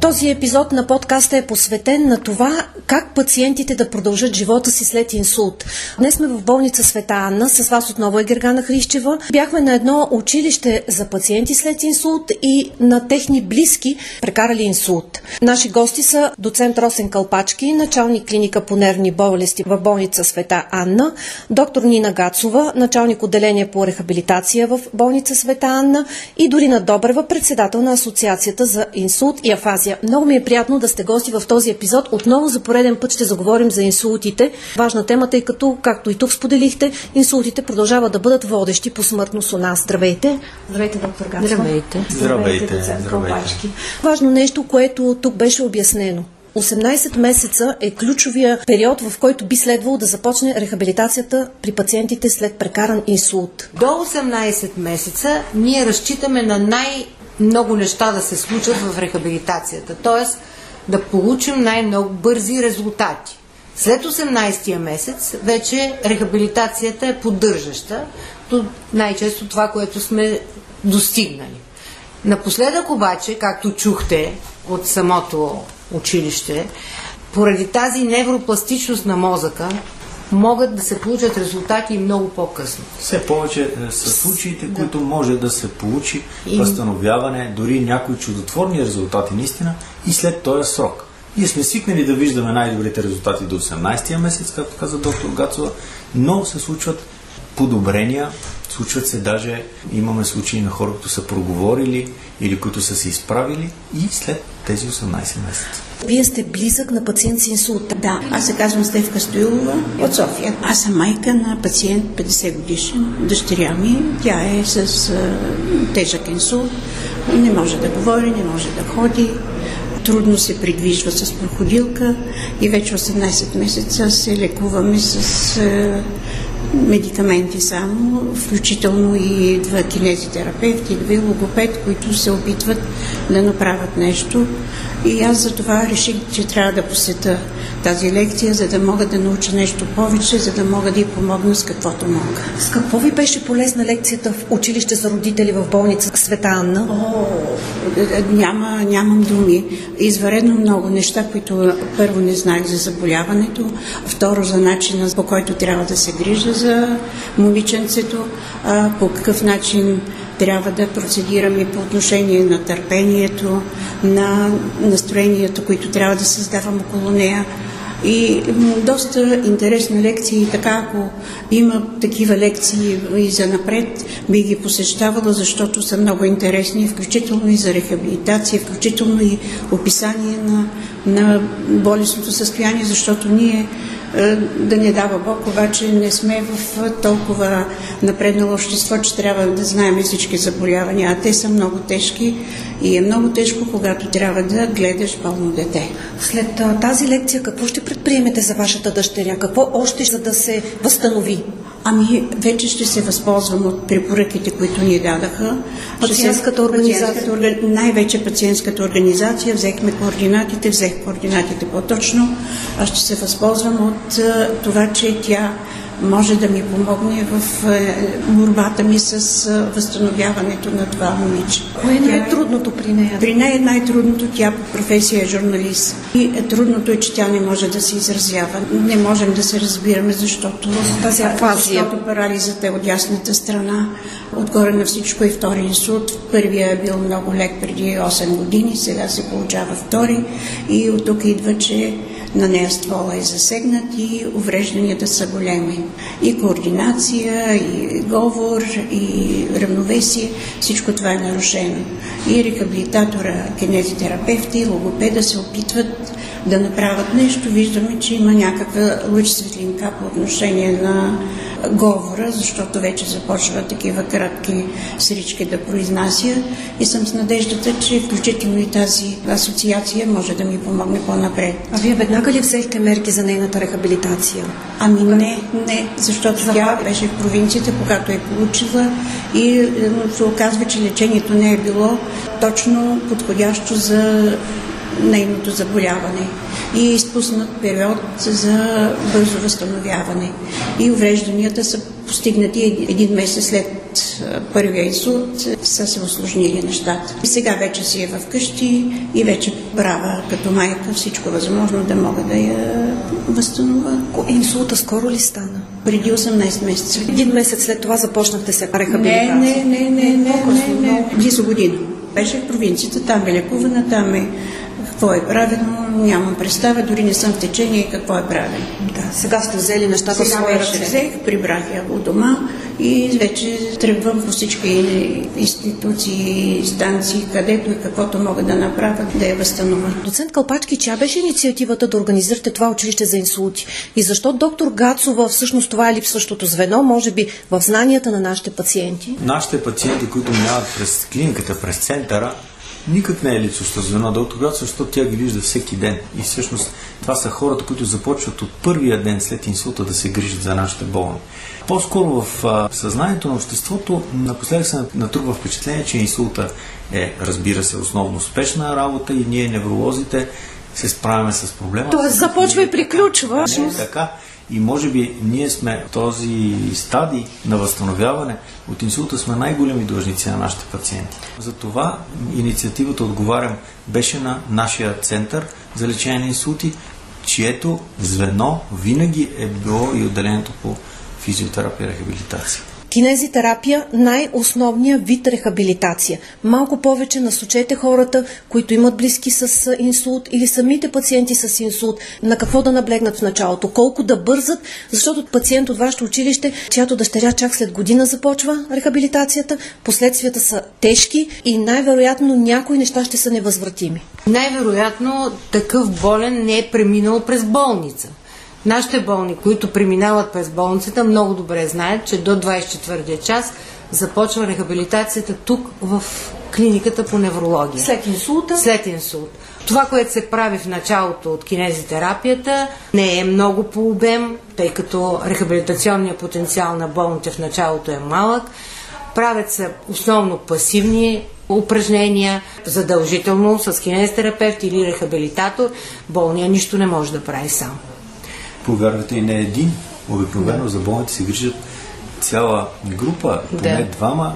Този епизод на подкаста е посветен на това как пациентите да продължат живота си след инсулт. Днес сме в болница Света Анна, с вас отново е Гергана Хрищева. Бяхме на едно училище за пациенти след инсулт и на техни близки прекарали инсулт. Наши гости са доцент Росен Калпачки, началник клиника по нервни болести в болница Света Анна, доктор Нина Гацова, началник отделение по рехабилитация в болница Света Анна и Дорина Добрева, председател на Асоциацията за инсулт и афазия много ми е приятно да сте гости в този епизод. Отново за пореден път ще заговорим за инсултите. Важна тема, тъй като, както и тук споделихте, инсултите продължават да бъдат водещи по смъртност у нас. Здравейте! Здравейте, доктор Гацова. Здравейте! Здравейте, Здравейте. Важно нещо, което тук беше обяснено. 18 месеца е ключовия период, в който би следвало да започне рехабилитацията при пациентите след прекаран инсулт. До 18 месеца ние разчитаме на най- много неща да се случат в рехабилитацията, т.е. да получим най-много бързи резултати. След 18-я месец вече рехабилитацията е поддържаща до най-често това, което сме достигнали. Напоследък обаче, както чухте от самото училище, поради тази невропластичност на мозъка, могат да се получат резултати много по-късно. Все повече е, са случаите, да. които може да се получи възстановяване, дори някои чудотворни резултати наистина и след този срок. Ние сме свикнали да виждаме най-добрите резултати до 18-я месец, както каза доктор Гацова, но се случват подобрения, случват се даже, имаме случаи на хора, които са проговорили или които са се изправили и след тези 18 месеца. Вие сте близък на пациент с инсулт. Да, аз се казвам Стевка Стоилова от София. Аз съм майка на пациент 50 годишен, дъщеря ми. Тя е с а, тежък инсулт. Не може да говори, не може да ходи. Трудно се придвижва с проходилка и вече 18 месеца се лекуваме с а, медикаменти само, включително и два кинезитерапевти, два логопед, които се опитват да направят нещо. И аз за това реших, че трябва да посета тази лекция, за да мога да науча нещо повече, за да мога да й помогна с каквото мога. С какво ви беше полезна лекцията в училище за родители в болница Света Анна? О, няма, нямам думи. Изваредно много неща, които първо не знаех за заболяването, второ за начина по който трябва да се грижа за момиченцето, по какъв начин трябва да процедираме по отношение на търпението, на настроението, които трябва да създавам около нея. И доста интересна лекция и така, ако има такива лекции и за напред, би ги посещавала, защото са много интересни, включително и за рехабилитация, включително и описание на, на болестното състояние, защото ние да не дава Бог, обаче не сме в толкова напреднало общество, че трябва да знаем всички заболявания, а те са много тежки и е много тежко, когато трябва да гледаш болно дете. След тази лекция какво ще предприемете за вашата дъщеря? Какво още за да се възстанови? Ами, вече ще се възползвам от препоръките, които ни дадаха. Пациентската организация? Пациентската, най-вече пациентската организация. Взехме координатите, взех координатите по-точно. Аз ще се възползвам от това, че тя може да ми помогне в е, борбата ми с е, възстановяването на това момиче. Кое е най-трудното при нея? При нея е най-трудното, тя по професия е журналист. И е трудното е, че тя не може да се изразява. Не можем да се разбираме, защото тази афазия. Защото парализата е от ясната страна. Отгоре на всичко е втори инсулт. Първия е бил много лек преди 8 години, сега се получава втори. И от тук идва, че на нея ствола е засегнат и уврежданията са големи. И координация, и говор, и равновесие, всичко това е нарушено. И рехабилитатора, кинезитерапевта и логопеда се опитват да направят нещо. Виждаме, че има някаква лъч светлинка по отношение на говора, защото вече започва такива кратки срички да произнася и съм с надеждата, че включително и тази асоциация може да ми помогне по-напред. А вие веднага ли взехте мерки за нейната рехабилитация? Ами не, не, защото тя беше в провинцията, когато е получила и се оказва, че лечението не е било точно подходящо за нейното заболяване и е изпуснат период за бързо възстановяване. И уврежданията са постигнати един месец след първия инсулт, са се осложнили нещата. И сега вече си е в къщи и вече права като майка всичко възможно да мога да я възстановя. Инсулта скоро ли стана? Преди 18 месеца. Един месец след това започнахте се рехабилитация? Не, не, не, не, не, не, не, близо година. Беше в провинцията, там е лекувана, там е какво е правено, нямам представа, дори не съм в течение какво е правено. Да, сега сте взели нещата в своя ръце. взех, прибрах я от дома и вече тръгвам по всички институции, станции, където и каквото мога да направя, да я възстановя. Доцент Калпачки, чия беше инициативата да организирате това училище за инсулти? И защо доктор Гацова всъщност това е липсващото звено, може би в знанията на нашите пациенти? Нашите пациенти, които минават през клиниката, през центъра, никак не е звено доктор Град, защото тя ги вижда всеки ден. И всъщност това са хората, които започват от първия ден след инсулта да се грижат за нашите болни. По-скоро в а, съзнанието на обществото напоследък се натрупва впечатление, че инсулта е, разбира се, основно успешна работа и ние, невролозите, се справяме с проблема. Тоест започва и приключва. Не е така. И може би ние сме в този стадий на възстановяване от инсулта сме най-големи длъжници на нашите пациенти. Затова инициативата Отговарям беше на нашия център за лечение на инсулти, чието звено винаги е било и отделението по физиотерапия и рехабилитация. Кинезитерапия – най-основният вид рехабилитация. Малко повече насочете хората, които имат близки с инсулт или самите пациенти с инсулт, на какво да наблегнат в началото, колко да бързат, защото пациент от вашето училище, чиято дъщеря чак след година започва рехабилитацията, последствията са тежки и най-вероятно някои неща ще са невъзвратими. Най-вероятно такъв болен не е преминал през болница. Нашите болни, които преминават през болницата, много добре знаят, че до 24 час започва рехабилитацията тук в клиниката по неврология. След инсулта? След инсулт. Това, което се прави в началото от кинезитерапията, не е много по обем, тъй като рехабилитационният потенциал на болните в началото е малък. Правят се основно пасивни упражнения, задължително с кинезитерапевт или рехабилитатор. Болния нищо не може да прави сам повярвате, и не един. Обикновено да. за болните се грижат цяла група, поне да. двама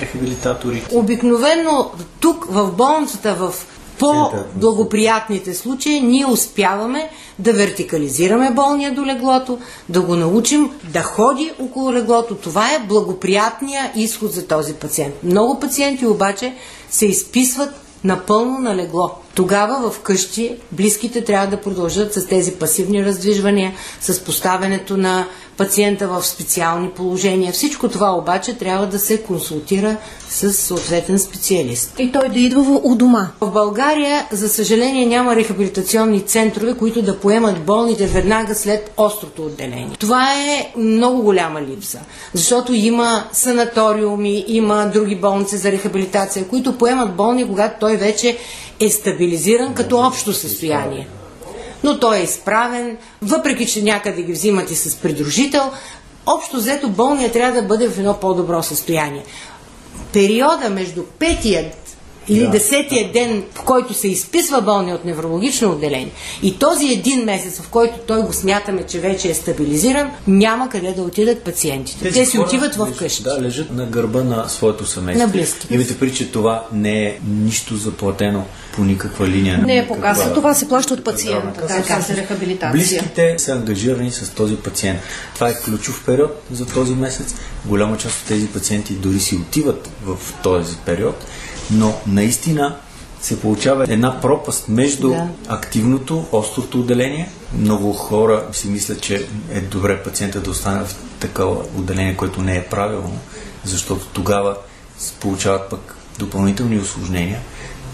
рехабилитатори. Обикновено тук в болницата, в по-благоприятните случаи, ние успяваме да вертикализираме болния до леглото, да го научим да ходи около леглото. Това е благоприятния изход за този пациент. Много пациенти обаче се изписват напълно на легло. Тогава в къщи близките трябва да продължат с тези пасивни раздвижвания, с поставянето на пациента в специални положения. Всичко това обаче трябва да се консултира с съответен специалист. И той да идва у дома. В България, за съжаление, няма рехабилитационни центрове, които да поемат болните веднага след острото отделение. Това е много голяма липса, защото има санаториуми, има други болници за рехабилитация, които поемат болни, когато той вече е стабилизиран като общо състояние но той е изправен, въпреки че някъде ги взимат и с придружител, общо взето болния трябва да бъде в едно по-добро състояние. Периода между петият или да. десетия ден, в който се изписва болния от неврологично отделение и този един месец, в който той го смятаме, че вече е стабилизиран, няма къде да отидат пациентите. Тези Те си отиват в къщи. Да, лежат на гърба на своето семейство. На близки. Имате при, че това не е нищо заплатено по никаква линия. Не е показано. Това се плаща от пациента. Да, това се рехабилитация. Близките са ангажирани с този пациент. Това е ключов период за този месец. Голяма част от тези пациенти дори си отиват в този период но наистина се получава една пропаст между да. активното, острото отделение. Много хора си мислят, че е добре пациента да остане в такова отделение, което не е правилно, защото тогава получават пък допълнителни осложнения.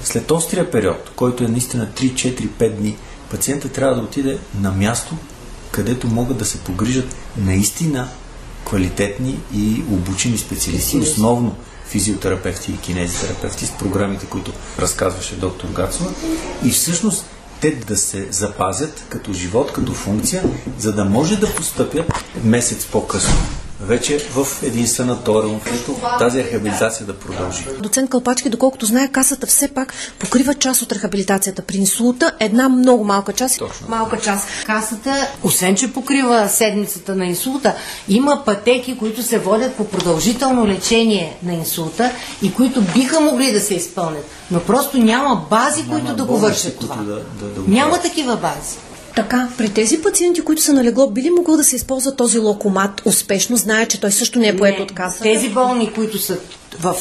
След острия период, който е наистина 3, 4, 5 дни, пациента трябва да отиде на място, където могат да се погрижат наистина квалитетни и обучени специалисти, основно физиотерапевти и кинезитерапевти с програмите, които разказваше доктор Гацова. И всъщност те да се запазят като живот, като функция, за да може да постъпят месец по-късно вече в един санаториум, където тази рехабилитация да продължи. Доцент Калпачки, доколкото знае, касата все пак покрива част от рехабилитацията при инсулта, една много малка част. Точно. Малка част. Касата, освен че покрива седмицата на инсулта, има пътеки, които се водят по продължително лечение на инсулта и които биха могли да се изпълнят. Но просто няма бази, Няма които да го вършат това. да- да- да го няма такива бази. Така, при тези пациенти, които са на легло, би ли могъл да се използва този локомат успешно? Знае, че той също не е поет от касата. Тези болни, които са в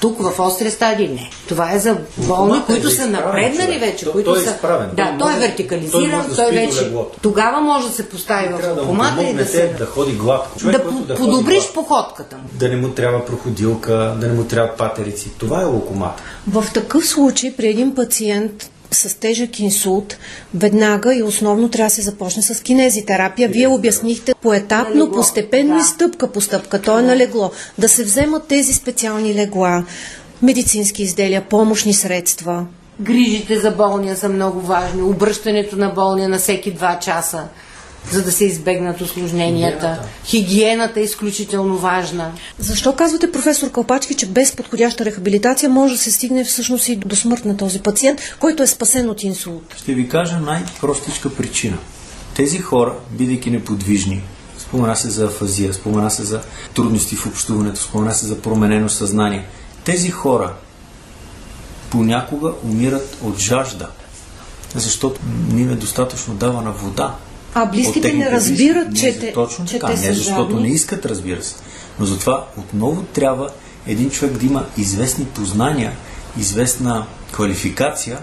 тук в остри стадии, не. Това е за болни, Локомата е които за са напреднали човек. вече, Той- които той е са... изправен. Да, Той той, е вертикализиран, той той, да вече... леглото. Тогава може да се постави в Трябва да локомата и да се... да ходи гладко. Човек, да ходи подобриш гладко. походката му. Да не му трябва проходилка, да не му трябва патерици. Това е локомат. В такъв случай при един пациент с тежък инсулт, веднага и основно трябва да се започне с кинезитерапия. Вие обяснихте поетапно, постепенно да. и стъпка по стъпка. То е на легло. Да се вземат тези специални легла, медицински изделия, помощни средства. Грижите за болния са много важни. Обръщането на болния на всеки 2 часа, за да се избегнат осложненията. Хигиената. Хигиената е изключително важна. Защо казвате, професор Калпачки, че без подходяща рехабилитация може да се стигне всъщност и до смърт на този пациент, който е спасен от инсулт? Ще ви кажа най-простичка причина. Тези хора, бидейки неподвижни, спомена се за афазия, спомена се за трудности в общуването, спомена се за променено съзнание. Тези хора понякога умират от жажда, защото не им е достатъчно давана вода. А близките не разбират, близки. че, те, точно че така, те не защото жадни. не искат, разбира се. Но затова отново трябва един човек да има известни познания, известна квалификация,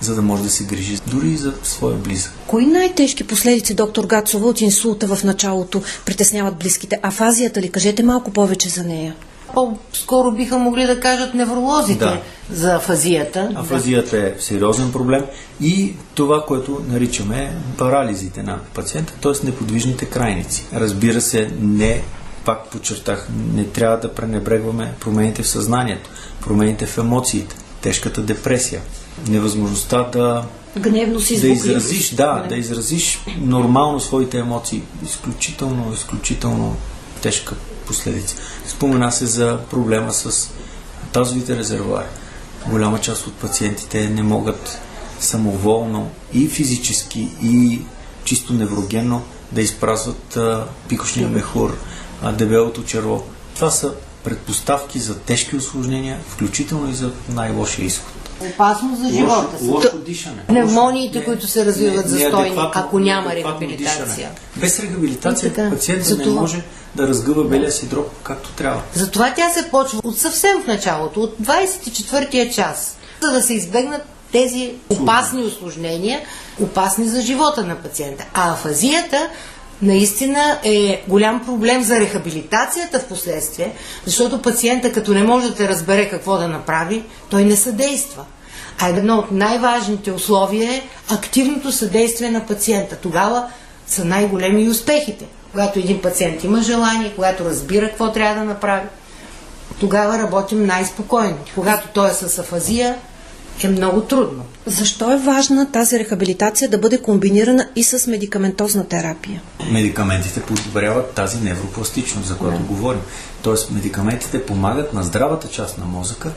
за да може да се грижи дори и за своя близък. Кои най-тежки последици, доктор Гацова, от инсулта в началото притесняват близките? Афазията ли? Кажете малко повече за нея. По-скоро биха могли да кажат невролозите Да. за афазията. Афазията е сериозен проблем и това, което наричаме парализите на пациента, т.е. неподвижните крайници. Разбира се, не, пак подчертах, не трябва да пренебрегваме промените в съзнанието, промените в емоциите, тежката депресия, невъзможността да Гневност и да изразиш, да, да изразиш нормално своите емоции. Изключително, изключително тежка последица. Спомена се за проблема с тазовите резервуари. Голяма част от пациентите не могат самоволно и физически, и чисто неврогенно да изпразват а, пикошния мехур, а, дебелото черво. Това са предпоставки за тежки осложнения, включително и за най-лошия изход. Опасно за живота си. Лошо дишане. Пневмониите, Не- които се развиват застойни, неадекватно- ако няма рехабилитация. дишане. Без рехабилитация пациентът не може да разгъва белия си дроб както трябва. Затова тя се почва от съвсем в началото, от 24-я час, за да се избегнат тези опасни осложнения, опасни за живота на пациента. А афазията наистина е голям проблем за рехабилитацията в последствие, защото пациента като не може да те разбере какво да направи, той не съдейства. А едно от най-важните условия е активното съдействие на пациента. Тогава са най-големи и успехите. Когато един пациент има желание, когато разбира какво трябва да направи, тогава работим най-спокойно. Когато той е с афазия, е много трудно. Защо е важна тази рехабилитация да бъде комбинирана и с медикаментозна терапия? Медикаментите подобряват тази невропластичност, за която говорим. Тоест, медикаментите помагат на здравата част на мозъка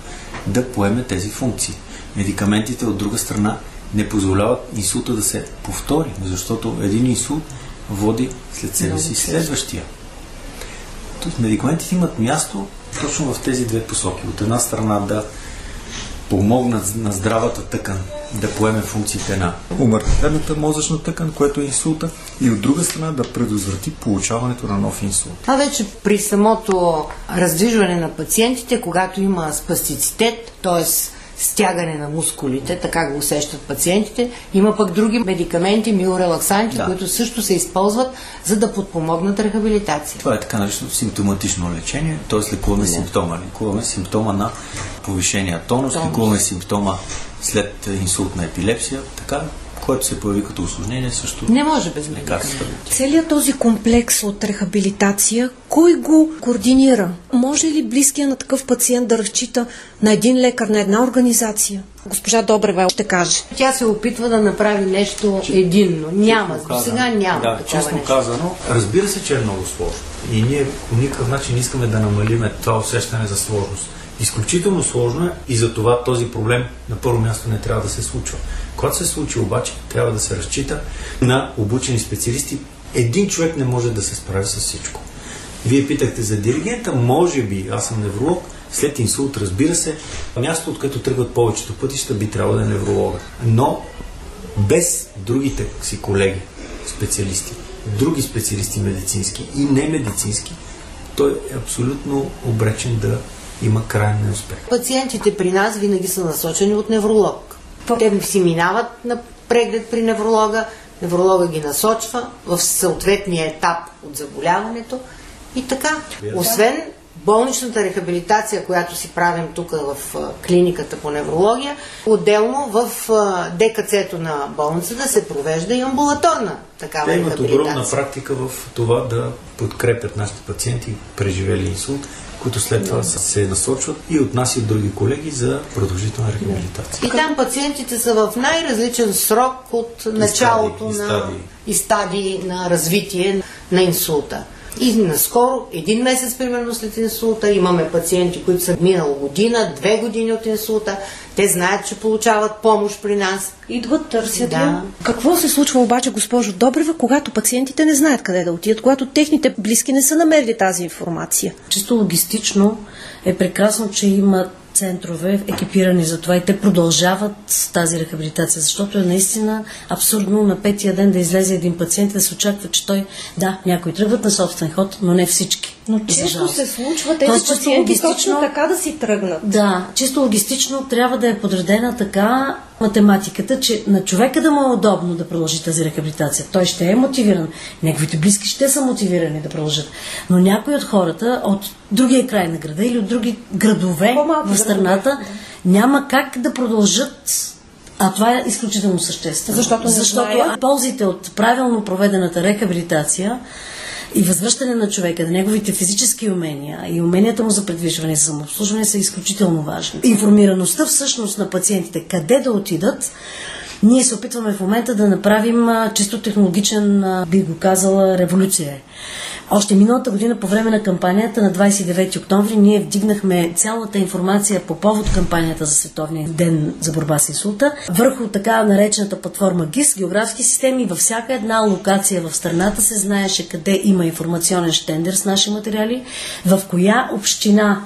да поеме тези функции. Медикаментите, от друга страна, не позволяват инсулта да се повтори, защото един инсулт води след себе си следващия. Тоест, медикаментите имат място точно в тези две посоки. От една страна да помогнат на здравата тъкан да поеме функциите на умъртвената мозъчна тъкан, което е инсулта, и от друга страна да предотврати получаването на нов инсулт. Това вече при самото раздвижване на пациентите, когато има спастицитет, т.е. стягане на мускулите, така го усещат пациентите, има пък други медикаменти, миорелаксанти, Да. които също се използват, за да подпомогнат рехабилитация. Това е така нареченото симптоматично лечение, т.е. лекуваме симптома. Лекуваме симптома на повишения тонус, Тонус. лекуваме симптома след инсултна епилепсия, така което се появи като осложнение, също не може без медикаменти. Целият този комплекс от рехабилитация, кой го координира? Може ли близкия на такъв пациент да разчита на един лекар, на една организация? Госпожа Добрева ще каже. Тя се опитва да направи нещо единно. Няма. До сега няма. Да, честно нещо. казано, разбира се, че е много сложно. И ние по никакъв начин искаме да намалиме това усещане за сложност. Изключително сложно е и за това този проблем на първо място не трябва да се случва. Когато се случи обаче, трябва да се разчита на обучени специалисти. Един човек не може да се справи с всичко. Вие питахте за диригента, може би, аз съм невролог, след инсулт, разбира се, място, от което тръгват повечето пътища, би трябвало да е невролога. Но без другите си колеги, специалисти, други специалисти медицински и не медицински, той е абсолютно обречен да има крайен неуспех. Пациентите при нас винаги са насочени от невролог. Те си минават на преглед при невролога, невролога ги насочва в съответния етап от заболяването и така. Освен болничната рехабилитация, която си правим тук в клиниката по неврология, отделно в ДКЦ-то на болницата се провежда и амбулаторна такава Те имат огромна практика в това да подкрепят нашите пациенти, преживели инсулт, които след това се насочват и от нас и от други колеги за продължителна рехабилитация. И там пациентите са в най-различен срок от началото и стадии, на и стадии на развитие на инсулта. И наскоро, един месец примерно след инсулта, имаме пациенти, които са минало година, две години от инсулта. Те знаят, че получават помощ при нас. Идват, търсят да. я. Какво се случва обаче, госпожо Добрева, когато пациентите не знаят къде да отидат, когато техните близки не са намерили тази информация? Чисто логистично е прекрасно, че имат центрове, екипирани за това и те продължават тази рехабилитация, защото е наистина абсурдно на петия ден да излезе един пациент и да се очаква, че той, да, някои тръгват на собствен ход, но не всички. Но често се случва тези Тоест, пациенти точно така да си тръгнат. Да, чисто логистично трябва да е подредена така математиката, че на човека да му е удобно да продължи тази рехабилитация. Той ще е мотивиран. Неговите близки ще са мотивирани да продължат. Но някои от хората от другия край на града или от други градове в страната градове, няма как да продължат а това е изключително съществено. Защото, Защото ползите от правилно проведената рехабилитация и възвръщане на човека, на неговите физически умения и уменията му за предвижване и самообслужване са изключително важни. Информираността всъщност на пациентите къде да отидат, ние се опитваме в момента да направим чисто технологичен, би го казала, революция. Още миналата година по време на кампанията на 29 октомври ние вдигнахме цялата информация по повод кампанията за Световния ден за борба с инсулта върху така наречената платформа ГИС, географски системи. Във всяка една локация в страната се знаеше къде има информационен штендер с наши материали, в коя община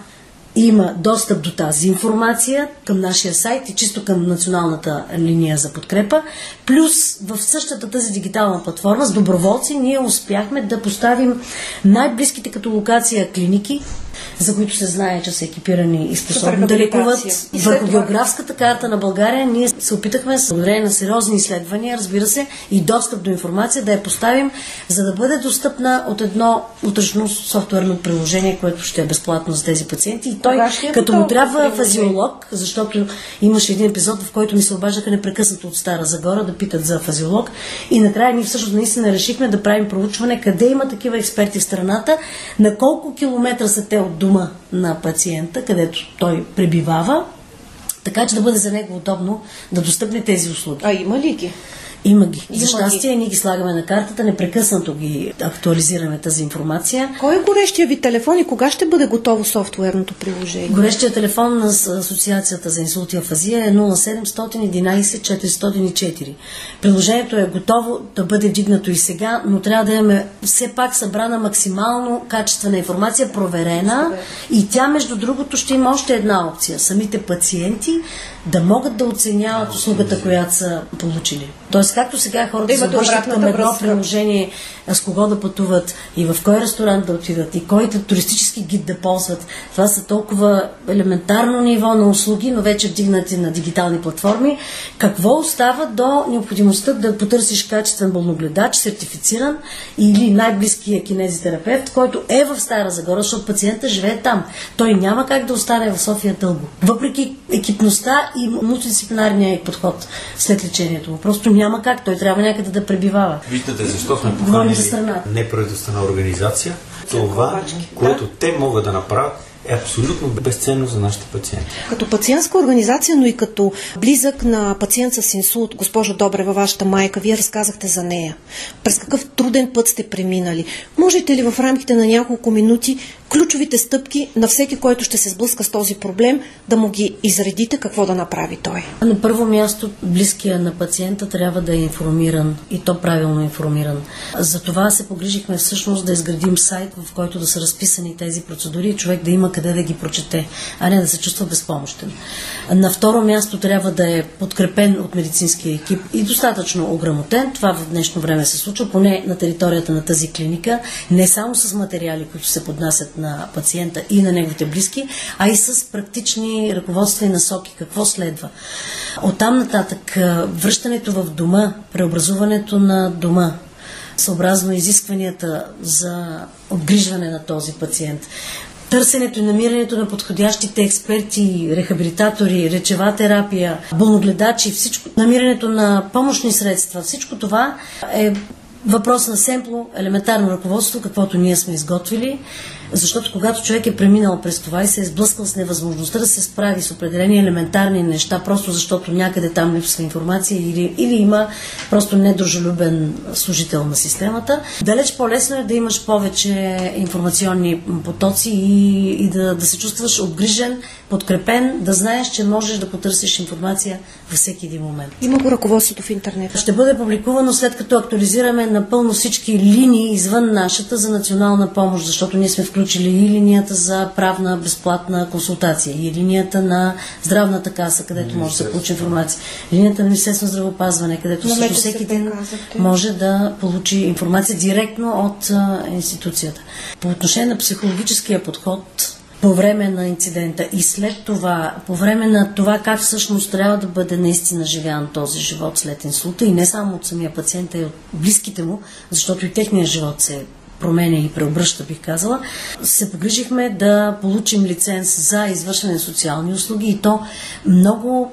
има достъп до тази информация към нашия сайт и чисто към националната линия за подкрепа. Плюс в същата тази дигитална платформа с доброволци ние успяхме да поставим най-близките като локация клиники, за които се знае, че са екипирани и способни да лекуват. Върху географската карта на България ние се опитахме благодарение на сериозни изследвания, разбира се, и достъп до информация да я поставим, за да бъде достъпна от едно утрешно софтуерно приложение, което ще е безплатно за тези пациенти. И той, е като му трябва фазиолог, защото имаше един епизод, в който ми се обаждаха непрекъснато от Стара Загора да питат за фазиолог. И накрая ние всъщност наистина решихме да правим проучване къде има такива експерти в страната, на колко километра са те от дома на пациента, където той пребивава, така че да бъде за него удобно да достъпне тези услуги. А има ли ги? Има ги. Има За щастие, ги. ние ги слагаме на картата, непрекъснато ги актуализираме тази информация. Кой е горещия ви телефон и кога ще бъде готово софтуерното приложение? Горещия телефон на Асоциацията за инсулт и афазия е 0711 404. Приложението е готово да бъде вдигнато и сега, но трябва да имаме все пак събрана максимално качествена информация, проверена и тя, между другото, ще има още една опция. Самите пациенти да могат да оценяват услугата, която са получили. Тоест, както сега хората се обръщат към едно приложение с кого да пътуват и в кой ресторант да отидат и кой туристически гид да ползват, това са толкова елементарно ниво на услуги, но вече вдигнати на дигитални платформи. Какво остава до необходимостта да потърсиш качествен болногледач, сертифициран или най-близкия кинезитерапевт, който е в Стара Загора, защото пациента живее там. Той няма как да остане в София дълго. Въпреки екипността и мултидисциплинарния подход след лечението му. Просто няма как. Той трябва някъде да пребивава. Виждате защо сме поканили неправителствена организация. Това, което те могат да направят, е абсолютно безценно за нашите пациенти. Като пациентска организация, но и като близък на пациент с инсулт, госпожо Добрева, вашата майка, вие разказахте за нея. През какъв труден път сте преминали? Можете ли в рамките на няколко минути ключовите стъпки на всеки, който ще се сблъска с този проблем, да му ги изредите какво да направи той? На първо място, близкия на пациента трябва да е информиран и то правилно информиран. За това се погрижихме всъщност да изградим сайт, в който да са разписани тези процедури и човек да има къде да ги прочете, а не да се чувства безпомощен. На второ място трябва да е подкрепен от медицинския екип и достатъчно ограмотен. Това в днешно време се случва, поне на територията на тази клиника, не само с материали, които се поднасят на пациента и на неговите близки, а и с практични ръководства и насоки. Какво следва? Оттам нататък връщането в дома, преобразуването на дома, съобразно изискванията за обгрижване на този пациент. Търсенето и намирането на подходящите експерти, рехабилитатори, речева терапия, болногледачи, всичко, намирането на помощни средства, всичко това е въпрос на семпло, елементарно ръководство, каквото ние сме изготвили, защото когато човек е преминал през това и се е сблъскал с невъзможността да се справи с определени елементарни неща, просто защото някъде там липсва информация или, или има просто недружелюбен служител на системата, далеч по-лесно е да имаш повече информационни потоци и, и да, да се чувстваш обгрижен, подкрепен, да знаеш, че можеш да потърсиш информация във всеки един момент. Има го ръководството в интернет. Ще бъде публикувано след като актуализираме напълно всички линии извън нашата за национална помощ, защото ние сме включили и линията за правна безплатна консултация, и линията на здравната каса, където може да се получи информация, линията на Министерство на здравеопазване, където На също всеки казахте. може да получи информация директно от а, институцията. По отношение на психологическия подход, по време на инцидента и след това, по време на това как всъщност трябва да бъде наистина живян този живот след инсулта и не само от самия пациент, а и от близките му, защото и техният живот се променя и преобръща, бих казала, се погрижихме да получим лиценз за извършване на социални услуги и то много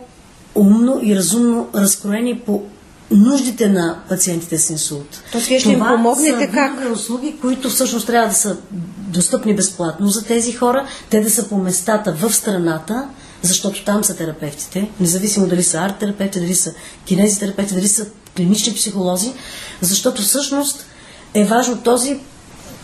умно и разумно разкроени по нуждите на пациентите с инсулт. Тоест, вие ще им помогнете как? услуги, които всъщност трябва да са достъпни безплатно за тези хора, те да са по местата в страната, защото там са терапевтите, независимо дали са арт-терапевти, дали са кинезитерапевти, дали са клинични психолози, защото всъщност е важно този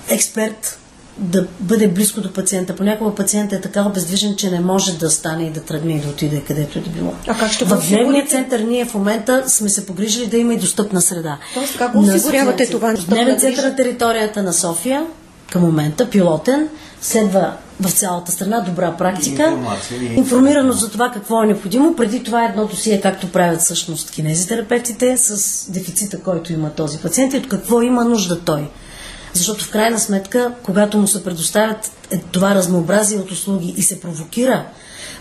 експерт да бъде близко до пациента. Понякога пациентът е така обездвижен, че не може да стане и да тръгне и да отиде където и да било. А как ще в дневния център ние в момента сме се погрижили да има и достъпна среда. Тоест, как осигурявате това? Дневен център на територията на София към момента, пилотен, следва в цялата страна добра практика, Информация и- информираност за това какво е необходимо. Преди това едно досие, както правят всъщност кинезитерапевтите, с дефицита, който има този пациент и от какво има нужда той. Защото в крайна сметка, когато му се предоставят е, това разнообразие от услуги и се провокира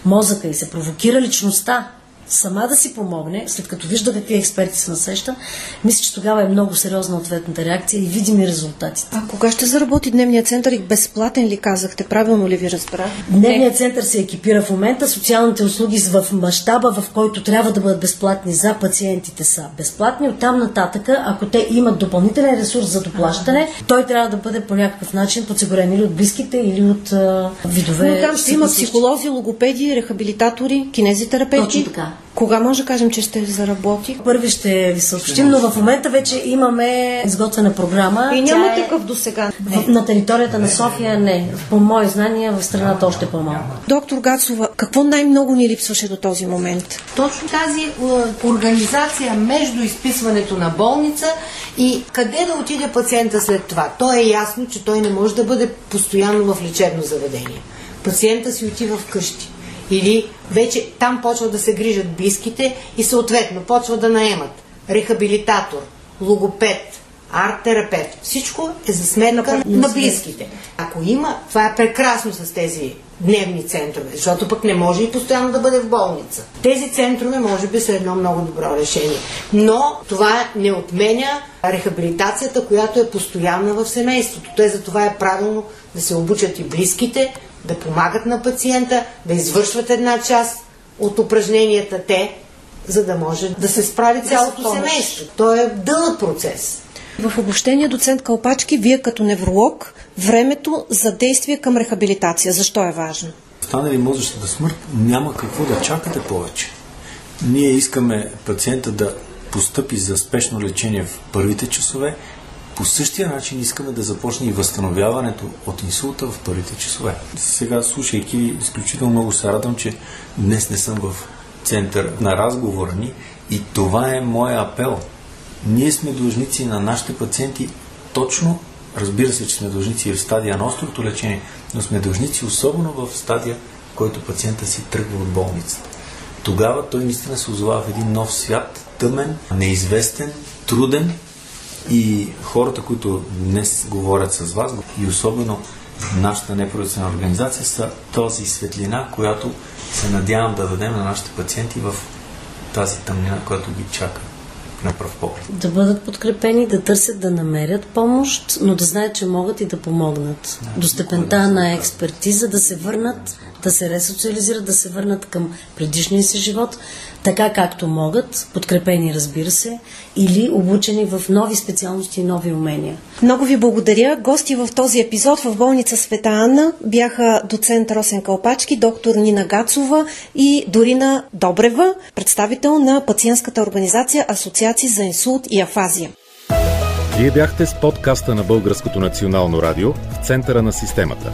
мозъка и се провокира личността сама да си помогне, след като вижда какви експерти се насеща, мисля, че тогава е много сериозна ответната реакция и видими резултатите. А кога ще заработи дневния център и безплатен ли казахте? Правилно ли ви разбрах? Дневният център се екипира в момента. Социалните услуги в мащаба, в който трябва да бъдат безплатни за пациентите са безплатни. Оттам нататъка, ако те имат допълнителен ресурс за доплащане, той трябва да бъде по някакъв начин подсигурен или от близките, или от а, видове. Но там ще има психолози, логопеди, рехабилитатори, кинезитерапевти. Точно така. Кога може да кажем, че ще заработи? Първи ще ви съобщим, но в момента вече имаме изготвена програма. И няма е такъв до сега. на територията на София не. По мои знания в страната още по-малко. Доктор Гацова, какво най-много ни липсваше до този момент? Точно тази е, организация между изписването на болница и къде да отиде пациента след това. То е ясно, че той не може да бъде постоянно в лечебно заведение. Пациента си отива вкъщи. Или вече там почват да се грижат близките и съответно почват да наемат рехабилитатор, логопед, арт-терапевт. Всичко е за сметка на близките. Ако има, това е прекрасно с тези дневни центрове, защото пък не може и постоянно да бъде в болница. Тези центрове може би са едно много добро решение. Но това не отменя рехабилитацията, която е постоянна в семейството. Те за това е правилно да се обучат и близките, да помагат на пациента, да извършват една част от упражненията те, за да може да се справи цялото семейство. То е дълъг процес. В обобщение, доцент Калпачки, вие като невролог, времето за действие към рехабилитация, защо е важно? Станали мозъчната смърт, няма какво да чакате повече. Ние искаме пациента да постъпи за спешно лечение в първите часове, по същия начин искаме да започне и възстановяването от инсулта в първите часове. Сега, слушайки, изключително много се радвам, че днес не съм в център на разговора ни и това е моя апел. Ние сме длъжници на нашите пациенти точно, разбира се, че сме длъжници и в стадия на острото лечение, но сме длъжници особено в стадия, в който пациента си тръгва от болницата. Тогава той наистина се озова в един нов свят, тъмен, неизвестен, труден и хората, които днес говорят с вас и особено нашата неправителствена организация са този светлина, която се надявам да дадем на нашите пациенти в тази тъмнина, която ги чака на пръв поглед. Да бъдат подкрепени, да търсят да намерят помощ, но да знаят, че могат и да помогнат. Да, До степента на експертиза да се върнат, да се ресоциализират, да се върнат към предишния си живот, така както могат, подкрепени разбира се, или обучени в нови специалности и нови умения. Много ви благодаря. Гости в този епизод в болница Света Анна бяха доцент Росен Калпачки, доктор Нина Гацова и Дорина Добрева, представител на пациентската организация Асоциации за инсулт и афазия. Вие бяхте с подкаста на Българското национално радио в центъра на системата.